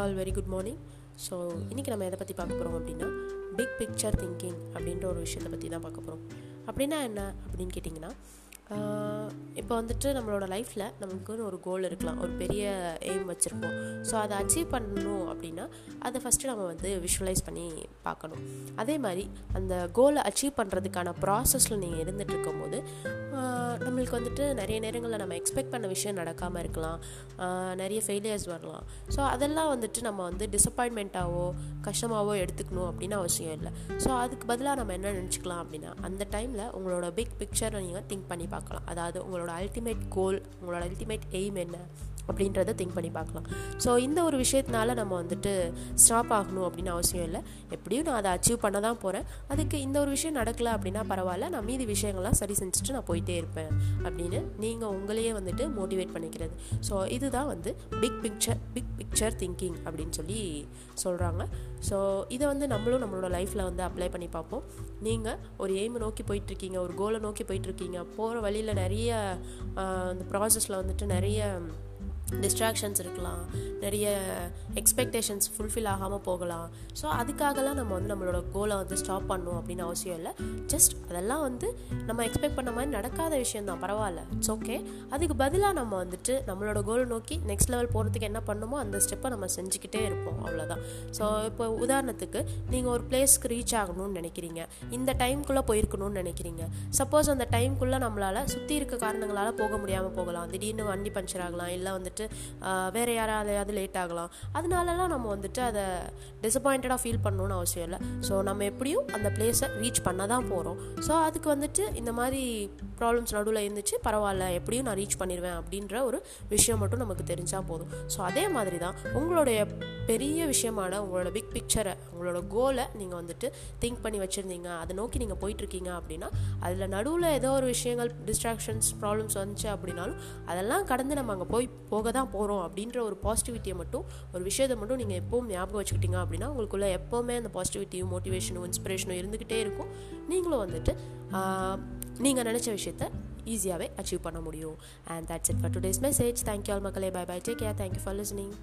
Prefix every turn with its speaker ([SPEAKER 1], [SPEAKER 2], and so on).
[SPEAKER 1] All very good morning so இன்றைக்கி நம்ம எதை பற்றி பார்க்க போகிறோம் அப்படின்னா பிக் பிக்சர் திங்கிங் அப்படின்ற ஒரு விஷயத்தை பற்றி தான் பார்க்க போகிறோம் அப்படின்னா என்ன அப்படின்னு கேட்டிங்கன்னா இப்போ வந்துட்டு நம்மளோட லைஃப்பில் நமக்குன்னு ஒரு கோல் இருக்கலாம். ஒரு பெரிய எய்ம் வச்சுருப்போம். ஸோ அதை அச்சீவ் பண்ணணும் அப்படின்னா அதை ஃபஸ்ட்டு நம்ம வந்து விஷுவலைஸ் பண்ணி பார்க்கணும். அதே மாதிரி அந்த கோலை அச்சீவ் பண்ணுறதுக்கான ப்ராசஸில் நீங்கள் இருந்துகிட்டு இருக்கும்போது நம்மளுக்கு வந்துட்டு நிறைய நேரங்களில் நம்ம எக்ஸ்பெக்ட் பண்ண விஷயம் நடக்காமல் இருக்கலாம். நிறைய ஃபெயிலியர்ஸ் வரலாம். ஸோ அதெல்லாம் வந்துட்டு நம்ம வந்து டிசப்பாயின்மெண்ட்டாவோ கஷ்டமாகவோ எடுத்துக்கணும் அப்படின்னு அவசியம் இல்லை. ஸோ அதுக்கு பதிலாக நம்ம என்ன நினச்சிக்கலாம் அப்படின்னா அந்த டைமில் உங்களோட பிக் பிக்சரை நீங்கள் திங்க் பண்ணி பார்க்கலாம். அதாவது உங்களோட அல்டிமேட் கோல் உங்களோட அல்டிமேட் எய்ம் என்ன? அப்படின்றத திங்க் பண்ணி பார்க்கலாம். ஸோ இந்த ஒரு விஷயத்தினால நம்ம வந்துட்டு ஸ்டாப் ஆகணும் அப்படின்னு அவசியம் இல்லை. எப்படியும் நான் அதை அச்சீவ் பண்ண தான் போகிறேன் அதுக்கு இந்த ஒரு விஷயம் நடக்கலை அப்படின்னா பரவாயில்ல. நான் மீதி விஷயங்கள்லாம் சரி செஞ்சுட்டு நான் போயிட்டே இருப்பேன் அப்படின்னு நீங்கள் உங்களையே வந்துட்டு மோட்டிவேட் பண்ணிக்கிறது. ஸோ இதுதான் வந்து big picture big picture thinking அப்படின்னு சொல்லி சொல்கிறாங்க ஸோ இதை வந்து நம்மளும் நம்மளோட லைஃப்பில் வந்து அப்ளை பண்ணி பார்ப்போம். நீங்கள் ஒரு எய்மை நோக்கி போயிட்டுருக்கீங்க ஒரு கோலை நோக்கி போயிட்டுருக்கீங்க போகிற வழியில் நிறைய அந்த ப்ராசஸில் வந்துட்டு நிறைய டிஸ்ட்ராக்ஷன்ஸ் இருக்கலாம். நிறைய எக்ஸ்பெக்டேஷன்ஸ் ஃபுல்ஃபில் ஆகாமல் போகலாம். ஸோ அதுக்காகலாம் நம்ம வந்து நம்மளோட கோலை வந்து ஸ்டாப் பண்ணணும் அப்படின்னு அவசியம் இல்லை. ஜஸ்ட் அதெல்லாம் வந்து நம்ம எக்ஸ்பெக்ட் பண்ண மாதிரி நடக்காத விஷயம் தான் பரவாயில்ல. இட்ஸ் ஓகே அதுக்கு பதிலாக நம்ம வந்துட்டு நம்மளோட கோலை நோக்கி நெக்ஸ்ட் லெவல் போகிறதுக்கு என்ன பண்ணுமோ அந்த ஸ்டெப்பை நம்ம செஞ்சுக்கிட்டே இருப்போம். அவ்வளோதான் ஸோ இப்போ உதாரணத்துக்கு நீங்கள் ஒரு பிளேஸ்க்கு ரீச் ஆகணும்னு நினைக்கிறீங்க. இந்த டைம்குள்ளே போயிருக்கணும்னு நினைக்கிறீங்க. சப்போஸ் அந்த டைம்குள்ளே நம்மளால் சுற்றி இருக்க காரணங்களால் போக முடியாமல் போகலாம். திடீர்னு வண்டி பஞ்சர் ஆகலாம். இல்லை வந்துட்டு வேறு யாராலையாவது லேட் ஆகலாம். அதனாலலாம் நம்ம வந்துட்டு அதை டிசப்பாயிண்டடாக ஃபீல் பண்ணணும்னு அவசியம் இல்லை. ஸோ நம்ம எப்படியும் அந்த பிளேஸை ரீச் பண்ண தான் போகிறோம் ஸோ அதுக்கு வந்துட்டு இந்த மாதிரி ப்ராப்ளம்ஸ் நடுவில் இருந்துச்சு பரவாயில்ல எப்படியும் நான் ரீச் பண்ணிடுவேன் அப்படின்ற ஒரு விஷயம் மட்டும் நமக்கு தெரிஞ்சால் போதும். ஸோ அதே மாதிரி தான் உங்களுடைய பெரிய விஷயமான உங்களோட பிக் பிக்சரை உங்களோட கோலை நீங்கள் வந்துட்டு திங்க் பண்ணி வச்சுருந்தீங்க அதை நோக்கி நீங்கள் போயிட்டுருக்கீங்க அப்படின்னா அதில் நடுவில் ஏதோ ஒரு விஷயங்கள் டிஸ்ட்ராக்ஷன்ஸ் ப்ராப்ளம்ஸ் வந்துச்சு அப்படின்னாலும் அதெல்லாம் கடந்து நம்ம அங்கே போய் போக தான் போகிறோம் அப்படின்ற ஒரு பாசிட்டிவிட்டியை மட்டும் ஒரு விஷயத்தை மட்டும் நீங்கள் எப்பவும் ஞாபகம் வச்சுக்கிட்டீங்க அப்படின்னா உங்களுக்குள்ளே எப்போவுமே அந்த பாசிட்டிவிட்டியும் மோட்டிவேஷனும் இன்ஸ்பிரேஷனும் இருந்துக்கிட்டே இருக்கும். நீங்களும் வந்துட்டு நீங்கள் நினச்ச விஷயத்த ஈஸியாகவே அச்சீவ் பண்ண முடியும். And that's it for today's message thank you all மக்களே. Bye bye take care thank you for listening